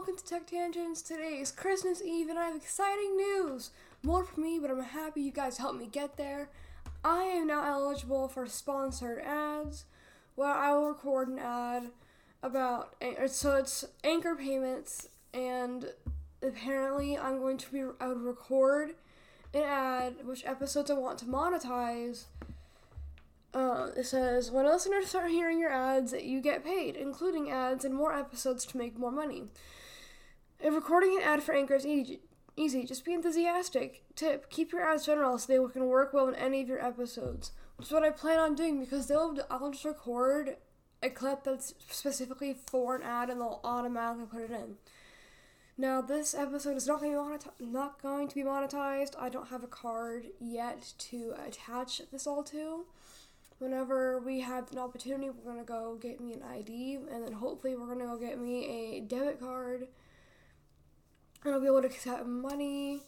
welcome to Tech Tangents. Today is Christmas Eve and I have exciting news. More for me, but I'm happy you guys helped me get there. I am now eligible for sponsored ads where I will record an ad about so it's anchor payments and apparently I'm going to be I would record an ad which episodes I want to monetize uh, it says, when listeners start hearing your ads, you get paid, including ads and more episodes to make more money. If recording an ad for Anchor is easy, easy, just be enthusiastic. Tip, keep your ads general so they can work well in any of your episodes. Which is what I plan on doing because they'll I'll just record a clip that's specifically for an ad and they'll automatically put it in. Now this episode is not going monetized. Not going to be monetized. I don't have a card yet to attach this all to whenever we have an opportunity, we're gonna go get me an ID, and then hopefully we're gonna go get me a debit card, and I'll be able to accept money.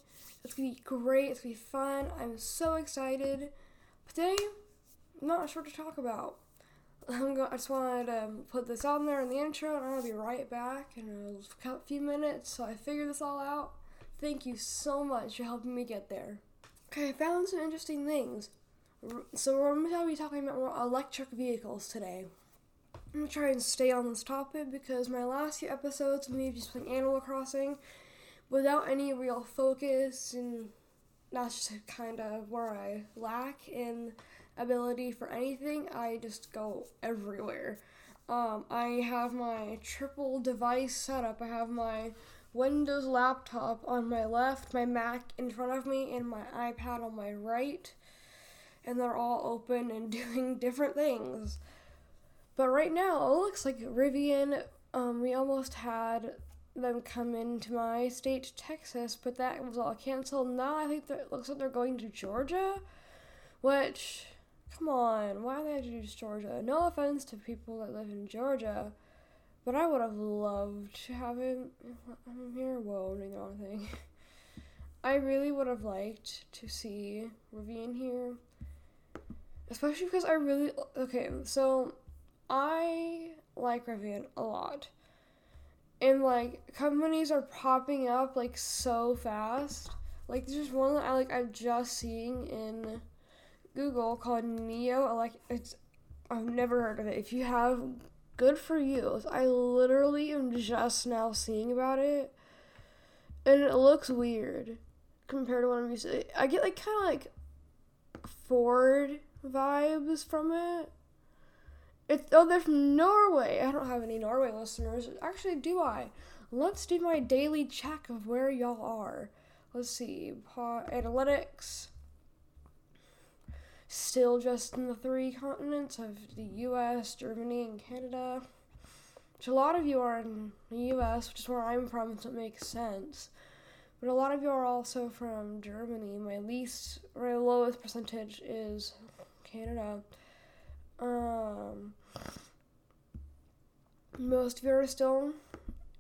It's gonna be great. It's gonna be fun. I'm so excited. But Today, I'm not sure to talk about. I'm go- I just wanted to um, put this on there in the intro, and I'll be right back in a few minutes. So I figure this all out. Thank you so much for helping me get there. Okay, I found some interesting things. So we're to be talking about electric vehicles today. I'm to try and stay on this topic because my last few episodes me just playing Animal Crossing without any real focus and that's just kind of where I lack in ability for anything. I just go everywhere. Um, I have my triple device setup. I have my Windows laptop on my left, my Mac in front of me, and my iPad on my right and they're all open and doing different things. But right now, it looks like Rivian, um, we almost had them come into my state, Texas, but that was all canceled. Now I think that it looks like they're going to Georgia, which, come on, why they have to Georgia? No offense to people that live in Georgia, but I would have loved to have him. I'm here. Whoa, doing the wrong thing. I really would have liked to see Rivian here especially because I really okay. So I like Rivian a lot, and like companies are popping up like so fast. Like there's one that I like I'm just seeing in Google called NIO. Like it's I've never heard of it. If you have, good for you. I literally am just now seeing about it, and it looks weird compared to what I'm used to. I get like kind of like Ford vibes from it. It's oh, they're from Norway. I don't have any Norway listeners. Actually, do I? Let's do my daily check of where y'all are. Let's see. analytics. Still just in the three continents of the U.S., Germany, and Canada. Which a lot of you are in the U.S., which is where I'm from, so it makes sense. But a lot of you are also from Germany. My least, my lowest percentage is Canada. Um, most of you are still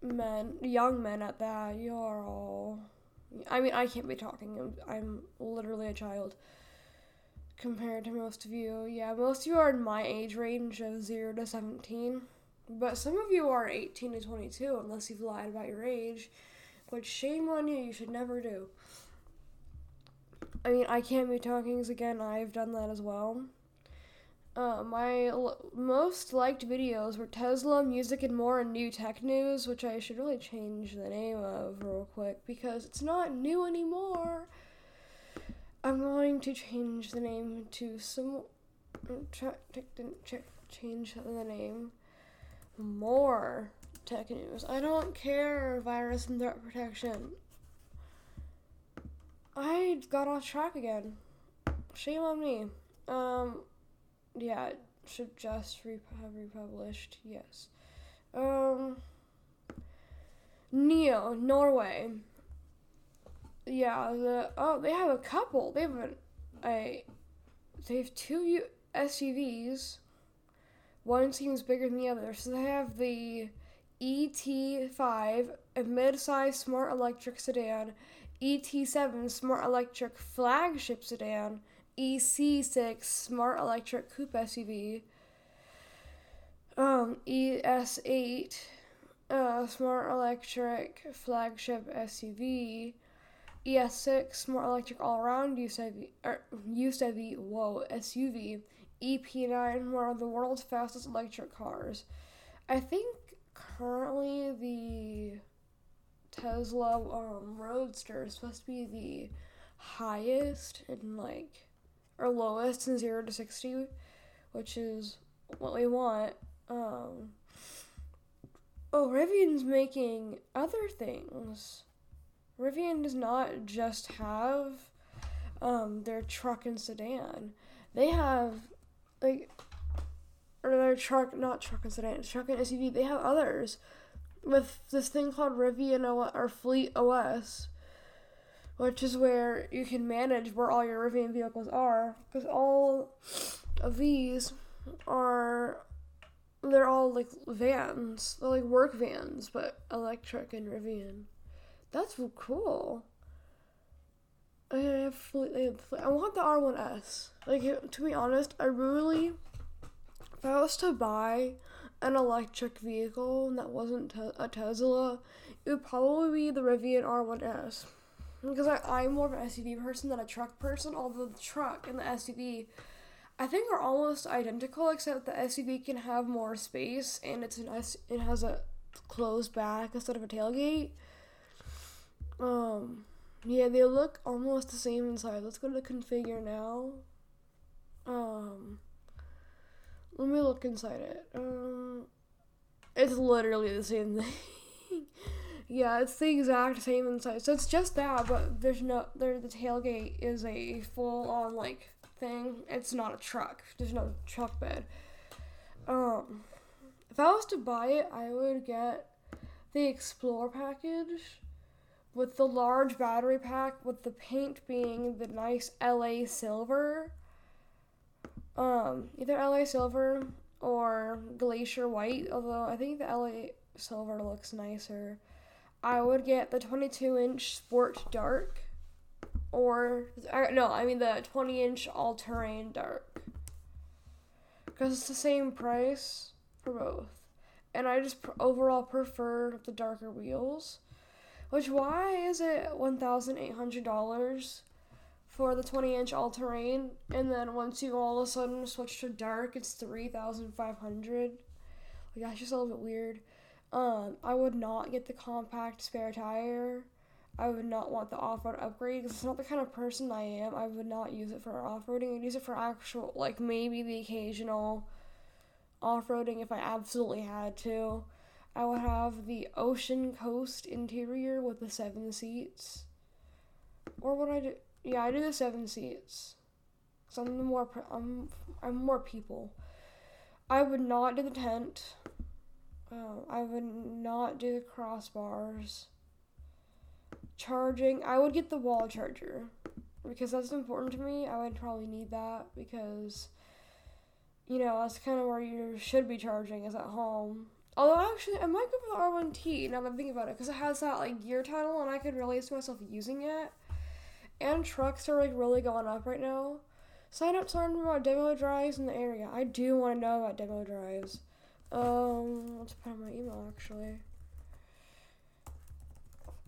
men, young men at that. You are all. I mean, I can't be talking. I'm, I'm literally a child compared to most of you. Yeah, most of you are in my age range of 0 to 17. But some of you are 18 to 22 unless you've lied about your age, which shame on you, you should never do. I mean, I can't be talking again. I've done that as well. Uh, my l- most liked videos were Tesla, music, and more, and new tech news, which I should really change the name of real quick because it's not new anymore. I'm going to change the name to some. Check, change the name. More tech news. I don't care virus and threat protection. I got off track again. Shame on me. Um, yeah, it should just have republished. Yes. Um, NIO, Norway. Yeah, the oh they have a couple. They have an, a they have two SUVs. One seems bigger than the other. So they have the ET5, a mid-sized smart electric sedan, ET7 smart electric flagship sedan, EC6 smart electric coupe SUV, um, ES8, uh, smart electric flagship SUV, ES6 smart electric all around USUV, USUV, whoa, SUV, EP9 one of the world's fastest electric cars. I think currently the Tesla um, Roadster is supposed to be the highest and like or lowest in zero to sixty, which is what we want. Um, oh, Rivian's making other things. Rivian does not just have um, their truck and sedan. They have like or their truck, not truck and sedan, truck and SUV. They have others with this thing called Rivian o- or Fleet OS, which is where you can manage where all your Rivian vehicles are. Because all of these are, they're all like vans. They're like work vans, but electric and Rivian. That's cool. I have Fleet, I, have. I want the R1S. Like, to be honest, I really, if I was to buy an electric vehicle that wasn't te- a Tesla, it would probably be the Rivian R1S. Because I, I'm more of an SUV person than a truck person, although the truck and the SUV I think are almost identical except the SUV can have more space and it's an S it has a closed back instead of a tailgate. Um yeah, they look almost the same inside. Let's go to the configure now. Um let me look inside it. Um, it's literally the same thing. Yeah, it's the exact same inside. So it's just that, but there's no there. The tailgate is a full on like thing. It's not a truck. There's no truck bed. Um, if I was to buy it, I would get the Explore package with the large battery pack, with the paint being the nice LA silver um, either LA Silver or Glacier White, although I think the LA Silver looks nicer. I would get the 22 inch Sport Dark, or uh, no, I mean the 20 inch All Terrain Dark, because it's the same price for both, and I just overall prefer the darker wheels. Which why is it one thousand eight hundred dollars for the 20 inch all terrain, and then once you all of a sudden switch to dark, it's 3,500. Like, that's just a little bit weird. Um, I would not get the compact spare tire. I would not want the off road upgrade because it's not the kind of person I am. I would not use it for off roading. I'd use it for actual, like maybe the occasional off roading if I absolutely had to. I would have the Ocean Coast interior with the seven seats. Or would I do? Yeah, I do the seven seats. Cause I'm the more I'm I'm more people. I would not do the tent. Uh, I would not do the crossbars. Charging, I would get the wall charger because that's important to me. I would probably need that because you know that's kind of where you should be charging is at home. Although actually, I might go for the R1T now that I'm thinking about it because it has that like gear title and I could really see myself using it and trucks are like really going up right now. Sign up learn about demo drives in the area. I do want to know about demo drives. Um, let's put in my email actually.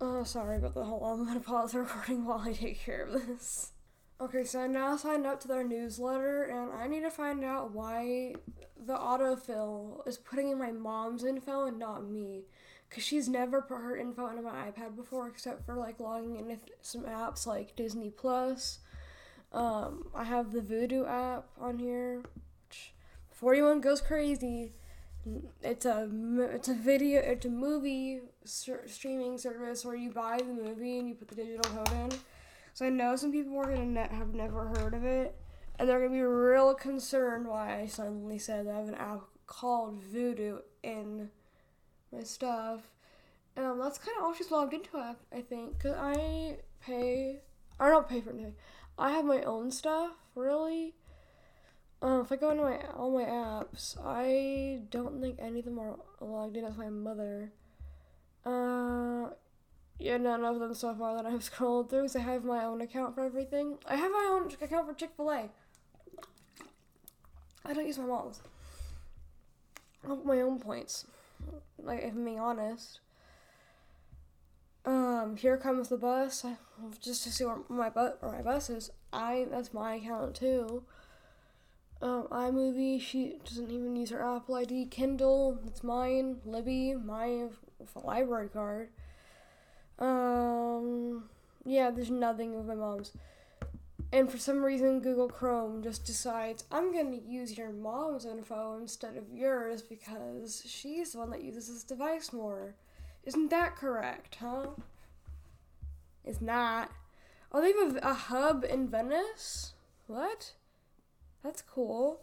Uh, sorry about the whole. I'm gonna pause the recording while I take care of this. Okay, so I now signed up to their newsletter, and I need to find out why the autofill is putting in my mom's info and not me because she's never put her info into my iPad before except for like logging in with some apps like Disney Plus. Um, I have the Vudu app on here. Which 41 goes crazy. It's a it's a video it's a movie streaming service where you buy the movie and you put the digital code in. So I know some people are gonna ne- have never heard of it, and they're gonna be real concerned why I suddenly said I have an app called Vudu in my stuff. Um, that's kind of all she's logged into I think. Cause I pay, I don't pay for anything. I have my own stuff, really. Um, if I go into my all my apps, I don't think any of them are logged in as my mother. Uh, yeah, none of them so far that I've scrolled through. Cause I have my own account for everything. I have my own account for Chick Fil A. I don't use my mom's. I have my own points. Like, if I'm being honest. Um, here comes the bus. I, just to see where my bu- where my bus is. I that's my account too. Um, iMovie. She doesn't even use her Apple ID. Kindle. It's mine. Libby. My library card. Um, yeah. There's nothing of my mom's. And for some reason, Google Chrome just decides I'm going to use your mom's info instead of yours because she's the one that uses this device more. Isn't that correct, huh? It's not. Oh, they have a, a hub in Venice? What? That's cool.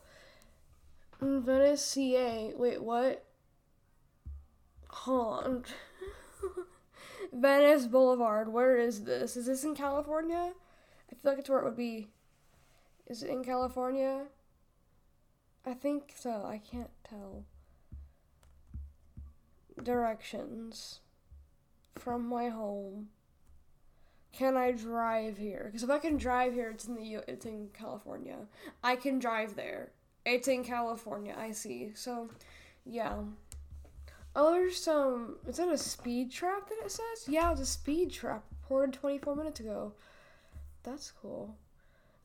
Venice, CA. Wait, what? Hold on. Venice Boulevard. Where is this? Is this in California? I feel like it's where it would be. Is it in California? I think so. I can't tell. Directions from my home. Can I drive here? Because if I can drive here, it's in the it's in California. I can drive there. It's in California. I see. So, yeah. Oh, there's some. Is that a speed trap that it says? Yeah, it's a speed trap reported 24 minutes ago. That's cool.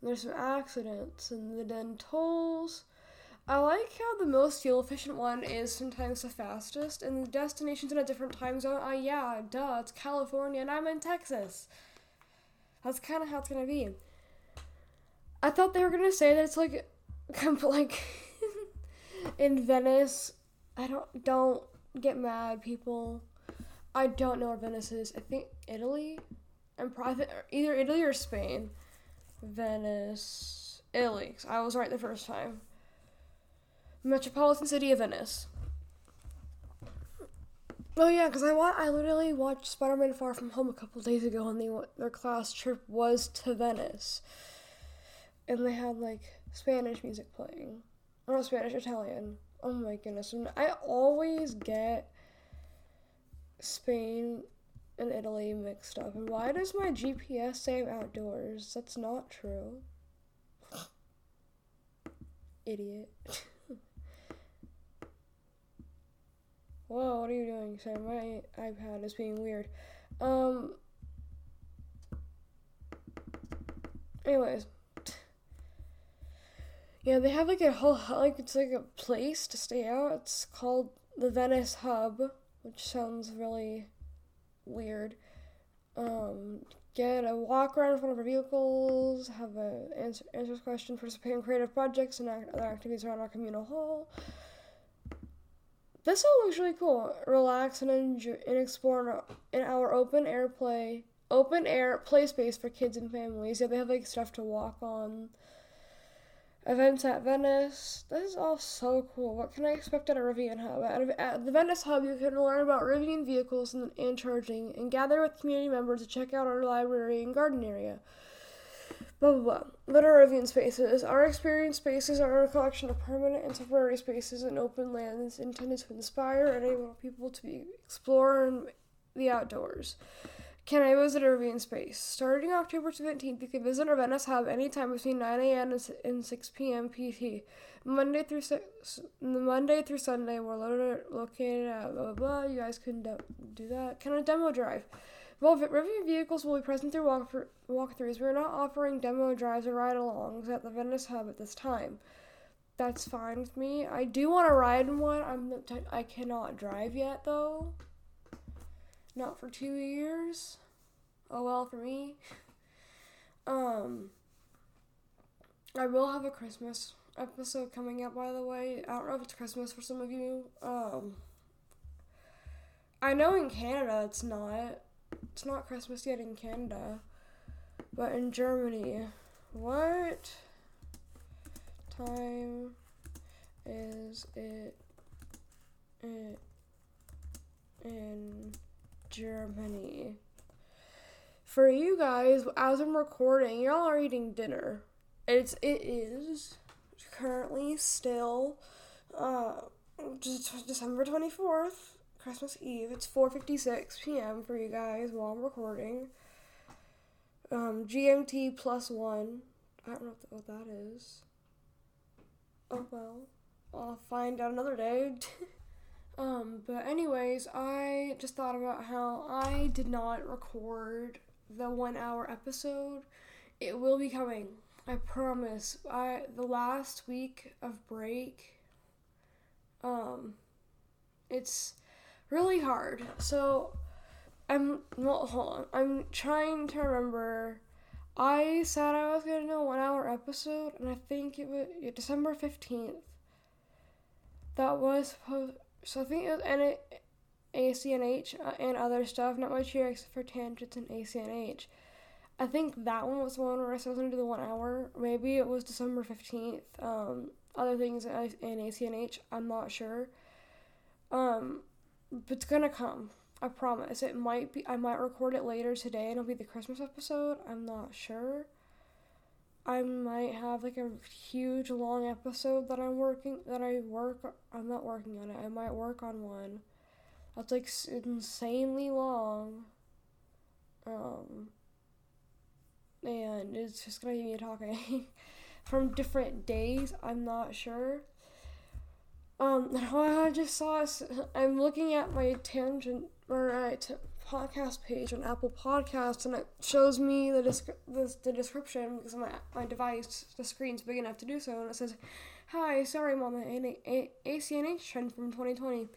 And there's some accidents and the then tolls. I like how the most fuel efficient one is sometimes the fastest, and the destination's in a different time zone. Ah, uh, yeah, duh, it's California, and I'm in Texas. That's kind of how it's gonna be. I thought they were gonna say that it's like, like in Venice. I don't don't get mad, people. I don't know where Venice is. I think Italy. I'm probably either Italy or Spain. Venice, Italy. I was right the first time. Metropolitan City of Venice. Oh yeah, because I wa- I literally watched Spider-Man: Far From Home a couple days ago, and they their class trip was to Venice, and they had like Spanish music playing, or Spanish Italian. Oh my goodness! And I always get Spain and Italy mixed up. And why does my GPS say I'm outdoors? That's not true. Idiot. Whoa, what are you doing? Sorry, my iPad is being weird. Um. Anyways. Yeah, they have like a whole, like, it's like a place to stay out. It's called the Venice Hub, which sounds really weird. Um, get a walk around in front of our vehicles, have a answer answers question, participate in creative projects and other activities around our communal hall. This all looks really cool. Relax and enjoy and explore in our open air play, open air play space for kids and families. Yeah, they have like stuff to walk on events at Venice. This is all so cool. What can I expect at a Rivian Hub? At, at the Venice Hub, you can learn about Rivian vehicles and, and charging, and gather with community members to check out our library and garden area. Blah blah blah. Spaces? Our experience spaces are a collection of permanent and temporary spaces and open lands intended to inspire and enable people to be, explore the outdoors. Can I visit a Rivian space? Starting October 17th, you can visit our Venice Hub anytime between 9 a.m. and 6 p.m. PT. Monday through Monday through Sunday, we're located at blah blah blah. You guys can do that. Can a demo drive? Well, Rivian vehicles will be present through walk walkthroughs. We're not offering demo drives or ride-alongs at the Venice Hub at this time. That's fine with me. I do want to ride in one. I'm I cannot drive yet though. Not for two years. Oh well for me. Um I will have a Christmas episode coming up, by the way. I don't know if it's Christmas for some of you. Um I know in Canada it's not. It's not Christmas yet in Canada. But in Germany, what time is it, it in Germany. For you guys, as I'm recording, y'all are eating dinner. It's it is currently still uh December 24th, Christmas Eve. It's 4:56 p.m. for you guys while I'm recording. Um, GMT plus one. I don't know what that is. Oh well, I'll find out another day. Um, but anyways, I just thought about how I did not record the one hour episode. It will be coming. I promise. I the last week of break um it's really hard. So I'm well hold on. I'm trying to remember I said I was gonna do a one hour episode and I think it was yeah, December fifteenth. That was supposed so I think it was and it ACNH uh, and other stuff, not much here except for tangents and ACNH. I think that one was the one where I said I was gonna do the one hour. Maybe it was December fifteenth. Um, other things in ACNH, I'm not sure. Um, but it's gonna come. I promise. It might be. I might record it later today, and it'll be the Christmas episode. I'm not sure. I might have like a huge long episode that I'm working that I work. I'm not working on it. I might work on one that's like insanely long. Um, and it's just gonna be me talking from different days. I'm not sure. Um, I just saw. I'm looking at my tangent or uh, t- podcast page on Apple Podcasts, and it shows me the the, the description because my my device the screen's big enough to do so, and it says, "Hi, sorry, Mama, A- A- ACNH trend from 2020."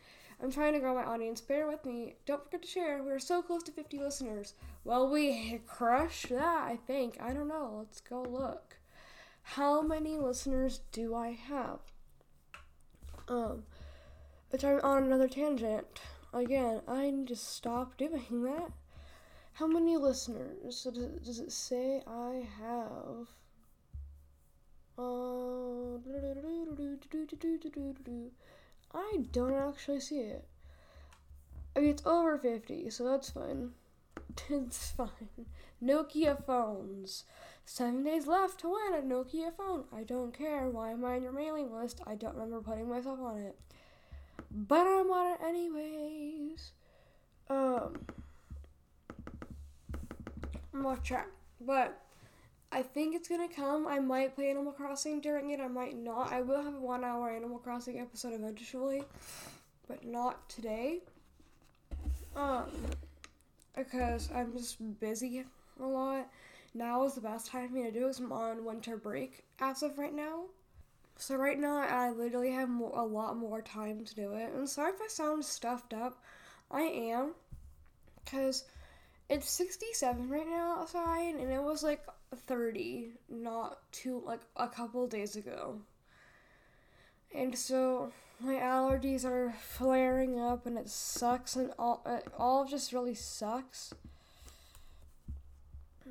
I'm trying to grow my audience. Bear with me. Don't forget to share. We're so close to 50 listeners. Well, we crushed that, I think. I don't know. Let's go look. How many listeners do I have? Um, but I'm on another tangent. Again, I need to stop doing that. How many listeners does it, say I have? Uh, I don't actually see it. I mean, it's over 50, so that's fine. It's fine. Nokia phones. Seven days left to win a Nokia phone. I don't care. Why am I on your mailing list? I don't remember putting myself on it. But I'm on it anyways. Um, off track. But I think it's gonna come. I might play Animal Crossing during it. I might not. I will have a one hour Animal Crossing episode eventually, but not today. Um, because I'm just busy a lot. Now is the best time for me to do it I'm on winter break as of right now. So right now I literally have more, a lot more time to do it. And sorry if I sound stuffed up. I am, because it's 67 right now outside, and it was like 30 not too like a couple days ago. And so my allergies are flaring up and it sucks and all it all just really sucks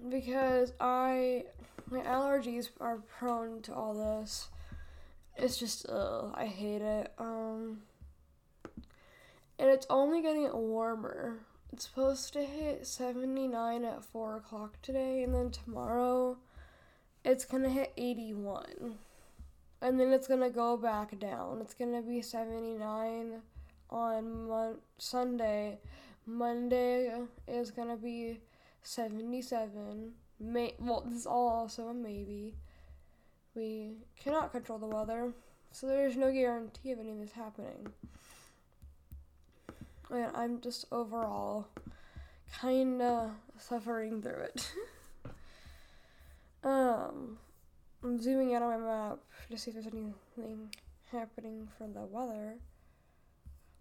because I my allergies are prone to all this. It's just ugh, I hate it. Um and it's only getting warmer. It's supposed to hit 79 at 4 o'clock today, and then tomorrow it's gonna hit 81. And then it's gonna go back down. It's gonna be 79 on Mon- Sunday. Monday is gonna be 77. May- well, this is all also a maybe. We cannot control the weather, so there's no guarantee of any of this happening and I'm just overall kind of suffering through it. um, I'm zooming out on my map to see if there's anything happening for the weather.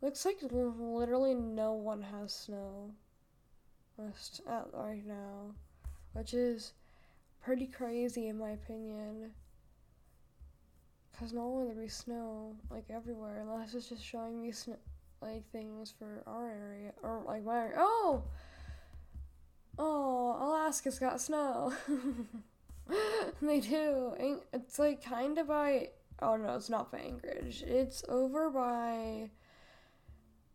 Looks like literally no one has snow right now, which is pretty crazy in my opinion. Cause normally there be snow like everywhere, unless it's just showing me snow like things for our area or like my area. Oh, oh, Alaska's got snow. they do. It's like kind of by. Oh no, it's not by Anchorage. It's over by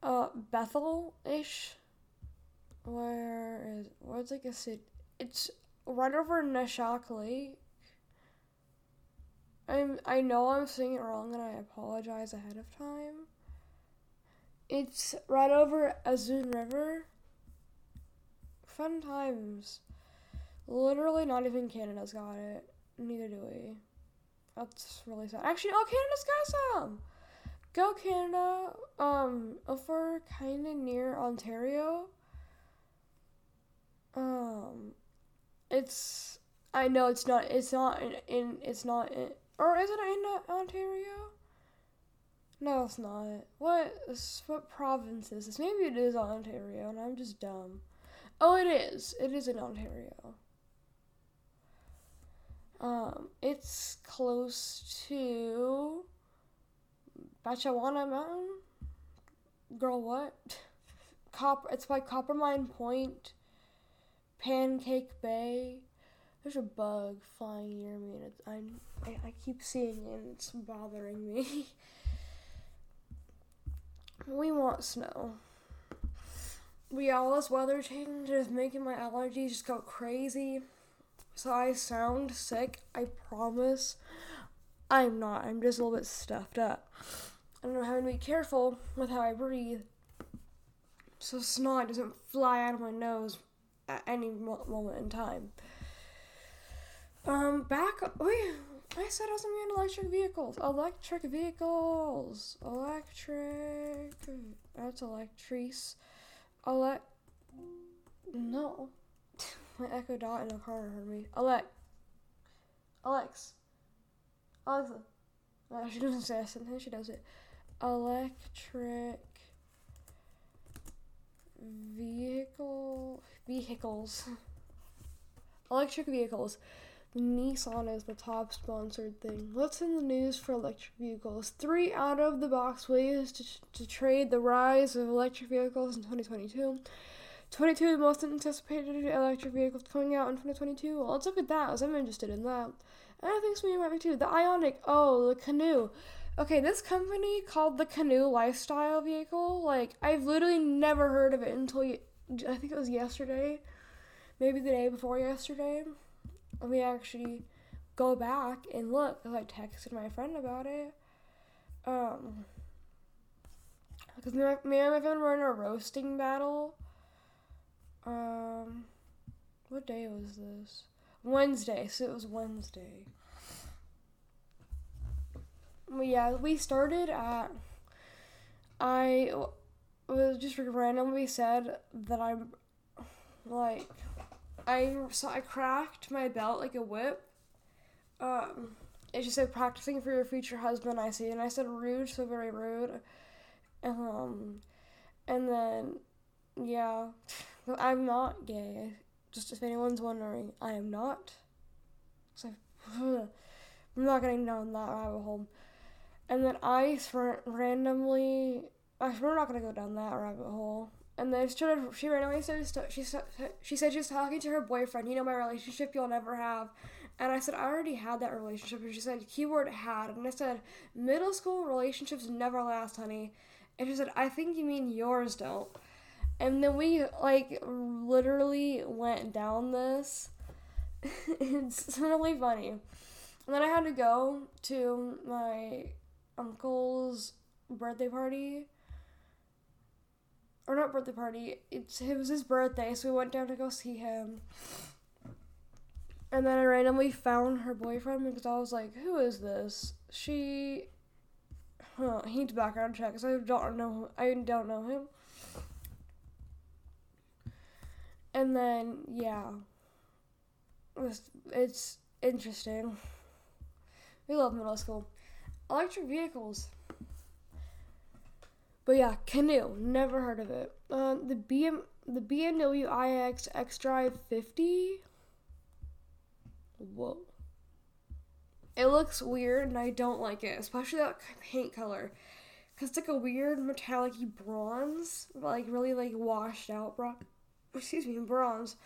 uh Bethel ish. Where is where's like a city? It's right over Neshok Lake. I'm I know I'm saying it wrong and I apologize ahead of time. It's right over Azun River. Fun times. Literally, not even Canada's got it. Neither do we. That's really sad. Actually, oh, Canada's got some. go Canada. Um, over kind of near Ontario. Um, it's I know it's not it's not in, in it's not in or is it in Ontario? No, it's not. What what province is this? Maybe it is Ontario, and I'm just dumb. Oh, it is. It is in Ontario. Um, it's close to Batchewana Mountain. Girl, what? Copper. It's by Coppermine Point, Pancake Bay. There's a bug flying near me, and it's, I, I I keep seeing it, and it's bothering me. we want snow. We all this weather change is making my allergies just go crazy. So I sound sick, I promise. I'm not. I'm just a little bit stuffed up. And I'm having to be careful with how I breathe. So snot doesn't fly out of my nose at any moment in time. Um, back. Wait, I said I was gonna be in electric vehicles. Electric vehicles. Electric. That's electrice. Elect. No. My Echo Dot in the car heard me. Alex. Alex. Alexa. No, she doesn't say. Sometimes she does it. Electric vehicle vehicles. Electric vehicles. Nissan is the top sponsored thing. What's in the news for electric vehicles? Three out of the box ways to, to trade the rise of electric vehicles in 2022. 22 most anticipated electric vehicles coming out in 2022. Well, let's look at that, as I'm interested in that. And I think some of you might be too. The Ioniq. oh, the Canoo. Okay, this company called the Canoo Lifestyle Vehicle, like, I've literally never heard of it until, I think it was yesterday, maybe the day before yesterday. Let me actually go back and look, because I texted my friend about it. Um, because me, me and my friend were in a roasting battle um, what day was this? Wednesday, so it was Wednesday. Yeah, we started at. I was just randomly said that I'm like I so I cracked my belt like a whip. Um, it just said practicing for your future husband. I see, and I said rude, so very rude. Um, and then yeah. I'm not gay. Just if anyone's wondering, I am not. So I'm not getting down that rabbit hole. And then I randomly, we're not gonna go down that rabbit hole. And then she she randomly said she she said she was talking to her boyfriend. You know my relationship you'll never have. And I said I already had that relationship. And she said keyword had. And I said middle school relationships never last, honey. And she said I think you mean yours don't. And then we like literally went down this. it's really funny. And then I had to go to my uncle's birthday party. Or not birthday party. It's it was his birthday, so we went down to go see him. And then I randomly found her boyfriend because I was like, "Who is this?" She, huh? He needs background check because I don't know. I don't know him. And then yeah, it's, it's interesting. We love middle school. Electric vehicles. But yeah, Canoo. Never heard of it. Um, the BM the BMW iX xDrive 50. Whoa. It looks weird and I don't like it, especially that paint color. Cause it's like a weird metallic bronze, like really like washed out bronze excuse me, bronze.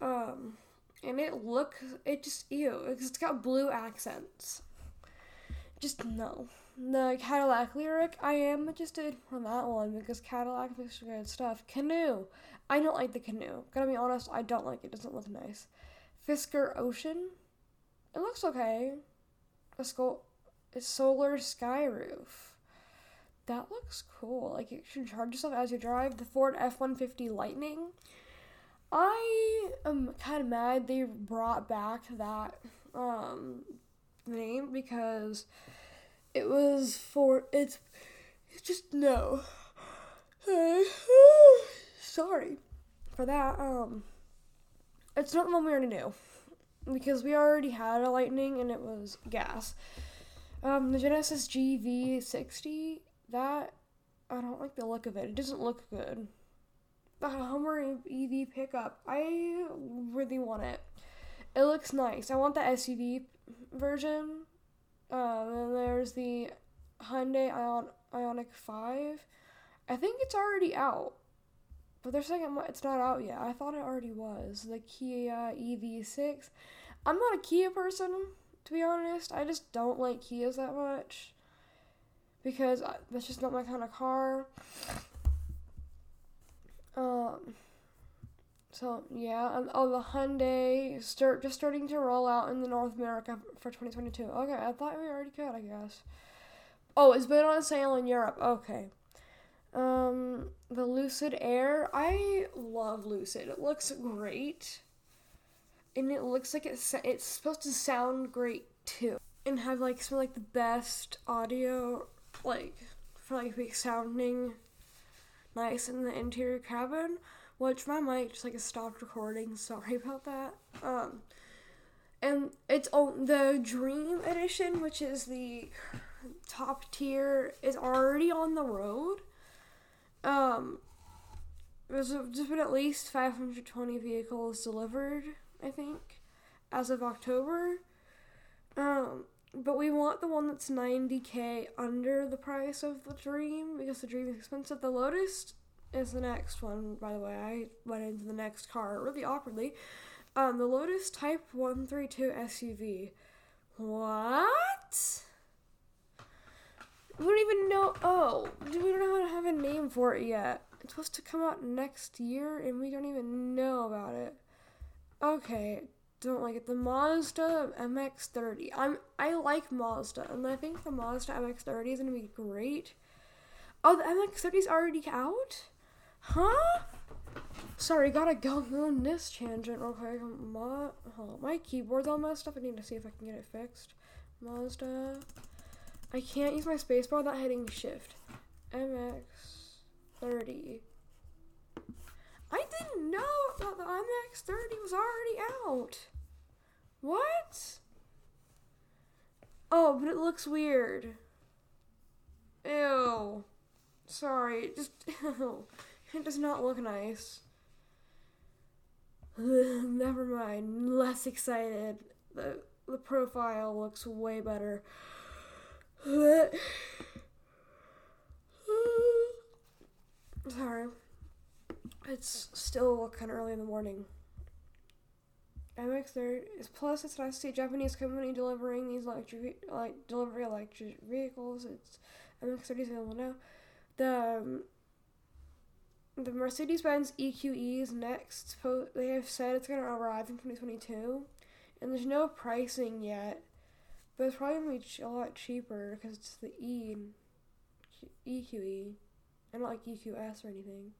Um, and it looks, it just, ew, because it's got blue accents. Just no. The Cadillac Lyriq, I am interested on that one because Cadillac makes good stuff. Canoo, I don't like the Canoo. Gotta be honest, I don't like it. it doesn't look nice. Fisker Ocean, it looks okay. A skull, a solar sky roof. That looks cool. Like you should charge yourself as you drive. The Ford F one fifty Lightning. I am kind of mad they brought back that um, name because it was for it's just no. Sorry for that. Um, it's not the one we already knew because we already had a lightning and it was gas. Um, the Genesis GV60 that I don't like the look of it. It doesn't look good. The Hummer EV pickup, I really want it. It looks nice. I want the SUV version. Um, and there's the Hyundai Ion- Ioniq 5. I think it's already out. But they're saying it's not out yet. I thought it already was. The Kia EV6. I'm not a Kia person, to be honest. I just don't like Kias that much. Because that's just not my kind of car. Um. So yeah, um, oh the Hyundai start just starting to roll out in the North America for 2022. Okay, I thought we already could. I guess. Oh, it's been on sale in Europe. Okay. Um, the Lucid Air. I love Lucid. It looks great, and it looks like it's it's supposed to sound great too, and have like some like the best audio, like for like sounding nice in the interior cabin which my mic just like stopped recording. Sorry about that. Um, and it's oh the Dream Edition, which is the top tier, is already on the road. Um, there's just been at least 520 vehicles delivered, I think, as of October. Um, but we want the one that's 90k under the price of the Dream because the Dream is expensive. The Lotus is the next one, by the way. I went into the next car really awkwardly. Um, the Lotus Type 132 SUV. What? We don't even know. Oh, we don't know how to have a name for it yet. It's supposed to come out next year, and we don't even know about it. Okay, don't like it. The Mazda MX-30. I'm I like Mazda, and I think the Mazda MX-30 is gonna be great. Oh, the MX-30 is already out. Huh? Sorry, gotta go on this tangent real quick. My, oh, my keyboard's all messed up. I need to see if I can get it fixed. Mazda. I can't use my spacebar without hitting shift. MX30. I didn't know that the MX30 was already out. What? Oh, but it looks weird. Ew. Sorry, just. It does not look nice. Never mind. Less excited. The the profile looks way better. Sorry. It's still kind of early in the morning. MX30 is plus it's nice to see a Japanese company delivering these electric like delivery electric vehicles. It's MX30 is available now. The um, the Mercedes Benz EQE is next. They have said it's going to arrive in 2022, and there's no pricing yet, but it's probably going to be a lot cheaper because it's the E EQE, and not like EQS or anything.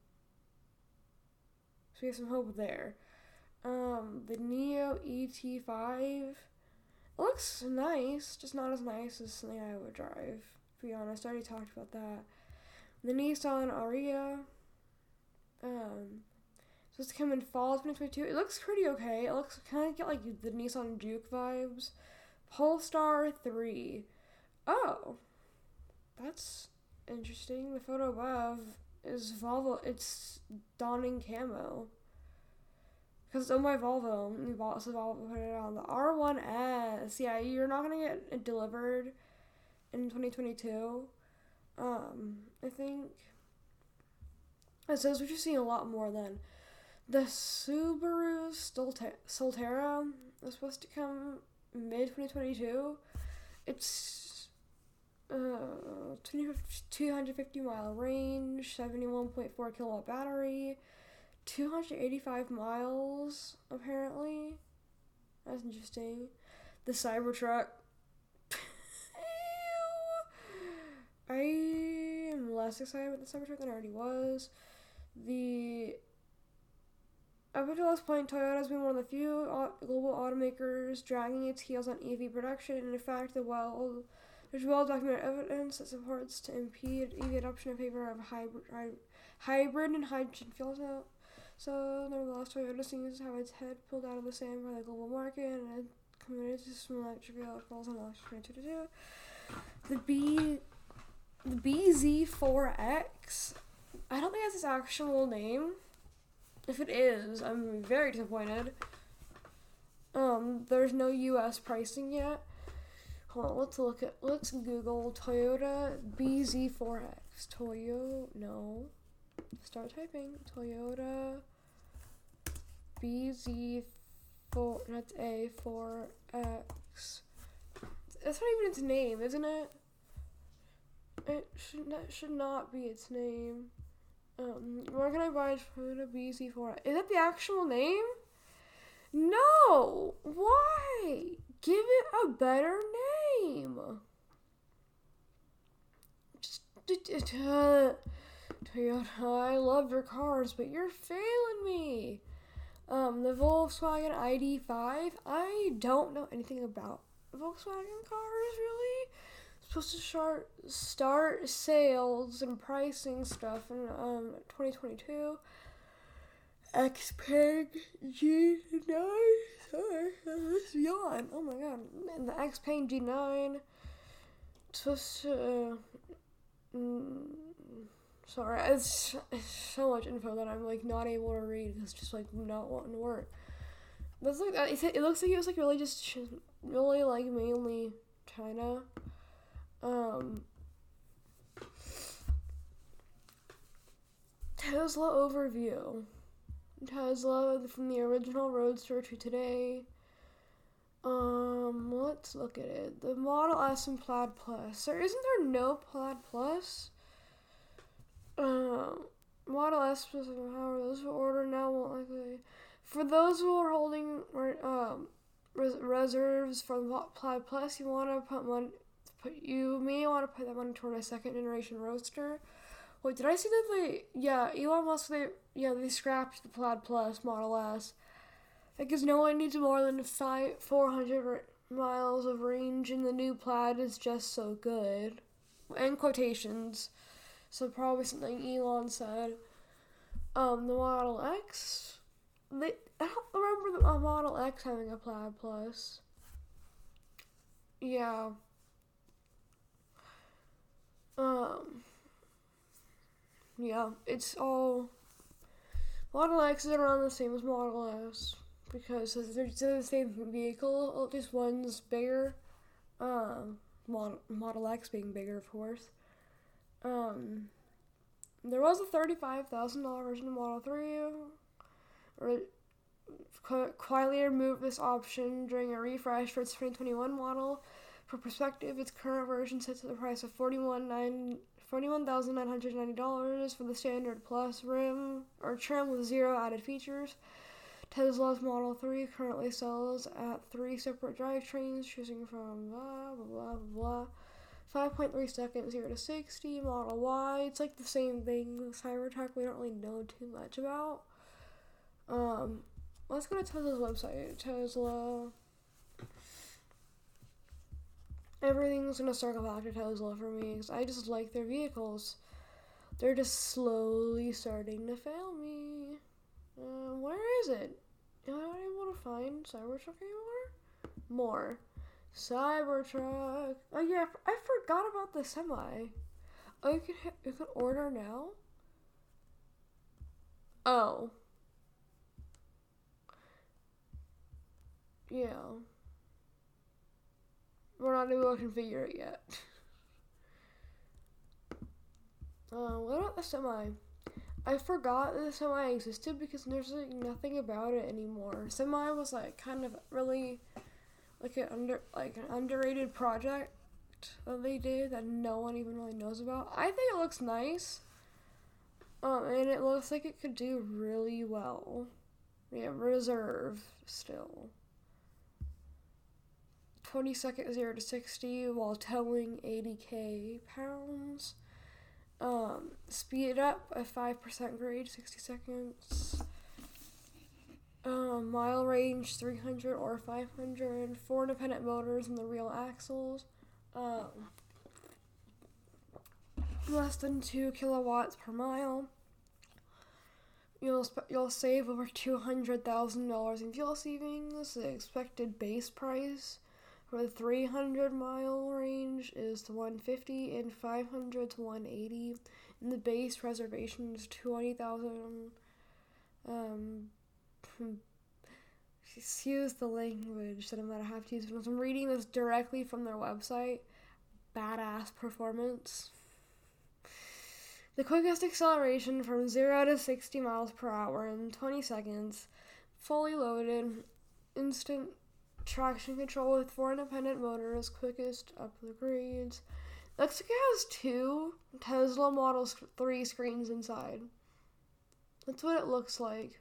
So we have some hope there. Um, the NIO ET5 it looks nice, just not as nice as something I would drive. To be honest, I already talked about that. The Nissan Ariya um, supposed to come in fall 2022. It looks pretty okay. It looks kind of get like the Nissan Juke vibes. Polestar 3. Oh, that's interesting. The photo above is Volvo. It's donning camo. Because it's my Volvo. We bought Volvo put it on the R1S. Yeah, you're not gonna get it delivered in 2022. Um, I think. It says we're just seeing a lot more than the Subaru Solterra is supposed to come mid 2022. It's uh 250 mile range, 71.4 kilowatt battery, 285 miles apparently. That's interesting. The Cybertruck. I am less excited about the Cybertruck than I already was. The up until this point, Toyota has been one of the few global automakers dragging its heels on EV production, in fact, the well There's well documented evidence that supports to impede EV adoption in favor of hybrid, hybrid and hydrogen fuel cell. So, nevertheless, Toyota seems to have its head pulled out of the sand by the global market and committed to some electric vehicles and electric 2022. The B, the BZ4X. I don't think that's its actual name. If it is, I'm very disappointed. Um, there's no U.S. pricing yet. Hold on, let's look at let's Google Toyota BZ4X. Toyo no. Start typing Toyota BZ4 that's A4X. That's not even its name, isn't it? It should not should not be its name. Um, where can I buy Toyota BZ4? Is that the actual name? No! Why? Give it a better name. Just, Toyota, I love your cars, but you're failing me. Um, the Volkswagen ID5, I don't know anything about Volkswagen cars really. It's supposed to start start sales and pricing stuff in um 2022. Xpeng G9. Sorry, this yawn. Oh my god. And the Xpeng G9. It's supposed to. Uh, mm, sorry, it's, it's, so much info that I'm like not able to read It's just like not wanting to work. That's like it looks like it was like really just really like mainly China. Um. Tesla overview. Tesla from the original Roadster to today. Um, let's look at it. The Model S and Plaid Plus. There isn't there no Plaid Plus? Uh, Model S was how those who order now won't likely. For those who are holding um res- reserves for the Plaid Plus, you want to put money. Put you may want to put that money toward a second generation Roadster. Wait, did I see that they? Yeah, Elon Musk. They yeah they scrapped the Plaid Plus Model S because no one needs more than five four hundred miles of range, and the new Plaid is just so good. End quotations, so probably something Elon said. Um, the Model X. They I don't remember the Model X having a Plaid Plus. Yeah. Um. Yeah, it's all. Model X is around the same as Model S because they're the same vehicle. Just one's bigger. Um, Model Model X being bigger, of course. Um, there was a thirty-five thousand dollar version of Model Three. Or quietly removed this option during a refresh for its 2021 model. For perspective, its current version sits at the price of $41,990 for the standard plus rim or trim with zero added features. Tesla's Model 3 currently sells at three separate drivetrains, choosing from blah blah blah blah. 5.3 seconds 0 to 60. Model Y, it's like the same thing. Cybertruck, we don't really know too much about. Um, let's go to Tesla's website. Tesla. Everything's gonna circle back to Tesla for me because I just like their vehicles. They're just slowly starting to fail me. Uh, where is it? I not able to find Cybertruck anymore? More. Cybertruck. Oh yeah, I forgot about the semi. Oh, you can you can order now. Oh. Yeah. We're not able to configure it yet. Uh, what about the semi? I forgot the semi existed because there's like nothing about it anymore. Semi was like kind of really like an under like an underrated project that they did that no one even really knows about. I think it looks nice. Um, and it looks like it could do really well. Yeah, reserve still. 20 seconds 0 to 60 while towing 80k pounds. Um, speed up a 5% grade, 60 seconds. Um, mile range 300 or 500. Four independent motors in the real axles. um, less than two kilowatts per mile. You'll sp- you'll save over two hundred thousand dollars in fuel savings. The expected base price for the three hundred mile range is to one fifty and five hundred to one eighty. And the base reservation is twenty thousand. Um, excuse the language that I'm gonna have to use. because I'm reading this directly from their website. Badass performance. The quickest acceleration from 0 to 60 miles per hour in 20 seconds, fully loaded, instant traction control with four independent motors, quickest up the grades. Looks like it has two Tesla Model 3 screens inside. That's what it looks like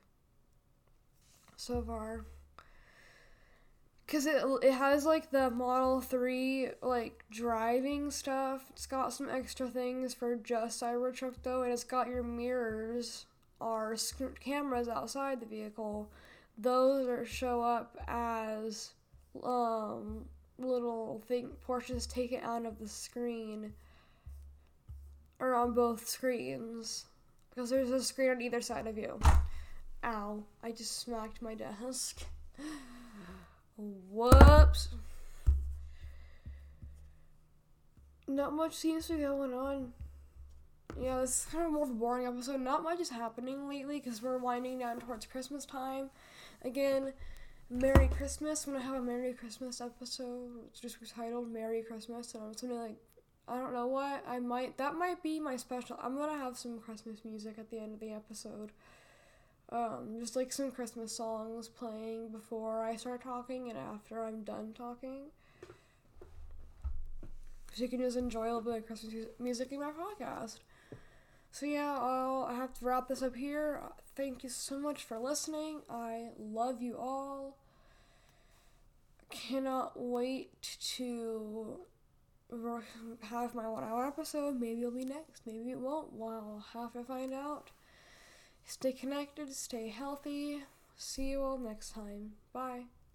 so far because it, it has like the model 3 like driving stuff it's got some extra things for just cybertruck though and it's got your mirrors or sc- cameras outside the vehicle those are show up as um little thing portions taken out of the screen or on both screens because there's a screen on either side of you ow i just smacked my desk Whoops. Not much seems to be going on. Yeah, this is kind of more of a boring episode. Not much is happening lately because we're winding down towards Christmas time. Again, Merry Christmas. When I'm gonna have a Merry Christmas episode. It's just titled Merry Christmas, and I'm gonna like, I don't know what I might. That might be my special. I'm gonna have some Christmas music at the end of the episode um, just like some Christmas songs playing before I start talking and after I'm done talking. So you can just enjoy a little bit of Christmas music in my podcast. So yeah, I'll, have to wrap this up here. Thank you so much for listening. I love you all. Cannot wait to have my one hour episode. Maybe it'll be next. Maybe it won't. Well, I'll have to find out. Stay connected, stay healthy. See you all next time. Bye.